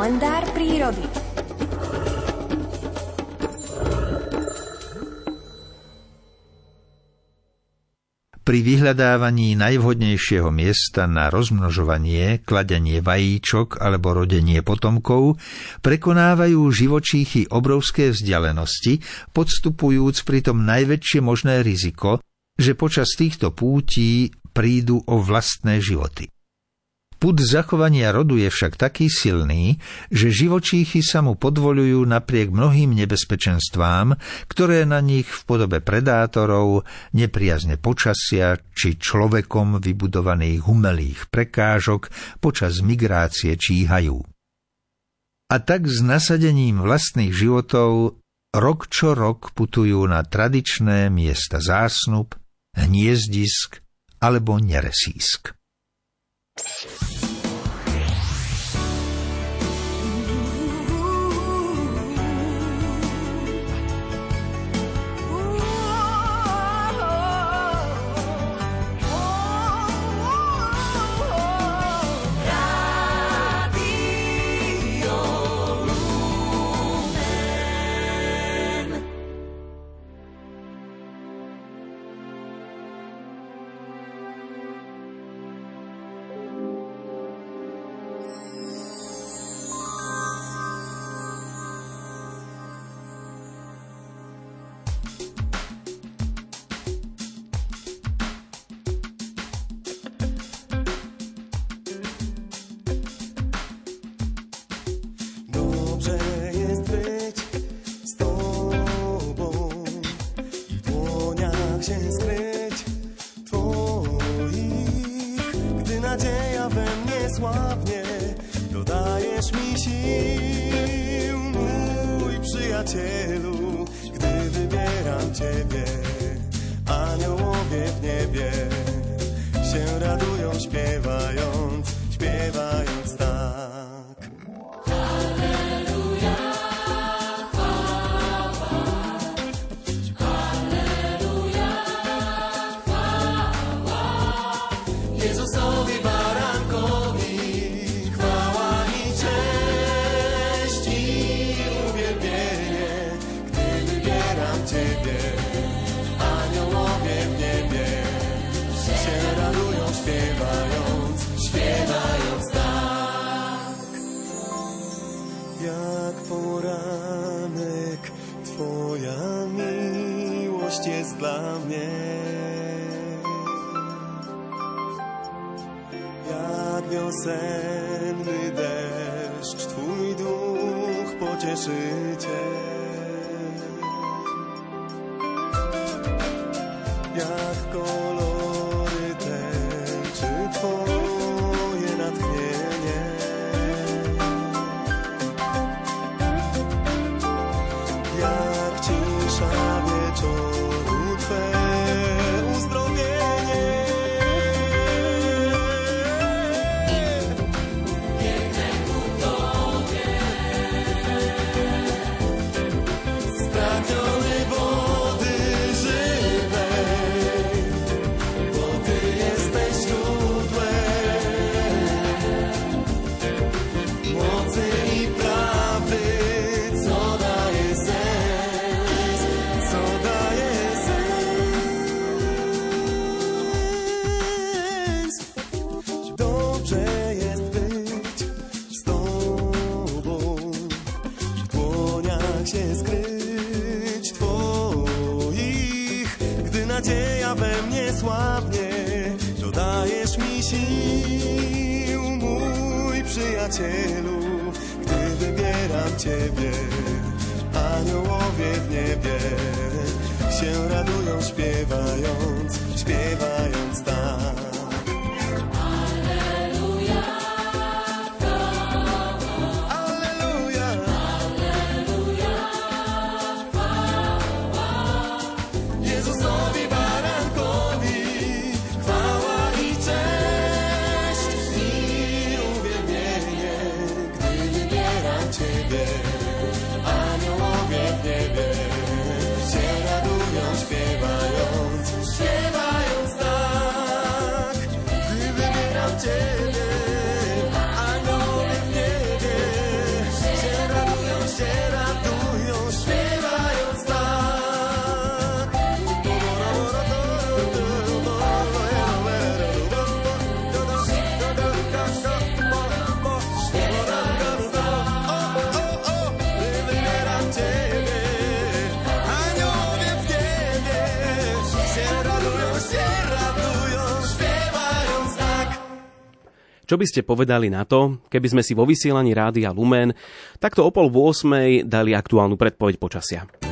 kalendár prírody. Pri vyhľadávaní najvhodnejšieho miesta na rozmnožovanie, kladenie vajíčok alebo rodenie potomkov prekonávajú živočíchy obrovské vzdialenosti, podstupujúc pritom najväčšie možné riziko, že počas týchto pútí prídu o vlastné životy. Put zachovania rodu je však taký silný, že živočíchy sa mu podvolujú napriek mnohým nebezpečenstvám, ktoré na nich v podobe predátorov, nepriazne počasia či človekom vybudovaných umelých prekážok počas migrácie číhajú. A tak s nasadením vlastných životov rok čo rok putujú na tradičné miesta zásnub, hniezdisk alebo neresísk. you jak się nie skryć Twoich Gdy nadzieja we mnie słabnie Dodajesz mi sił Mój przyjacielu Gdy wybieram Ciebie Aniołowie w niebie Się radują, śpiewają Jezusowi barankowi chwała i cześć i uwielbienie, gdy wybieram Ciebie, aniołowie w niebie się radują śpiewając, śpiewając tak. Jak poranek Twoja miłość jest dla mnie wiosenny deszcz, Twój duch pocieszy Cię. Jak kolor nadzieja we mnie słabnie dodajesz dajesz mi sił, mój przyjacielu Gdy wybieram Ciebie Aniołowie w niebie Się radują śpiewając, śpiewając tam yeah. Čo by ste povedali na to, keby sme si vo vysielaní Rádia Lumen takto o pol 8 dali aktuálnu predpoveď počasia?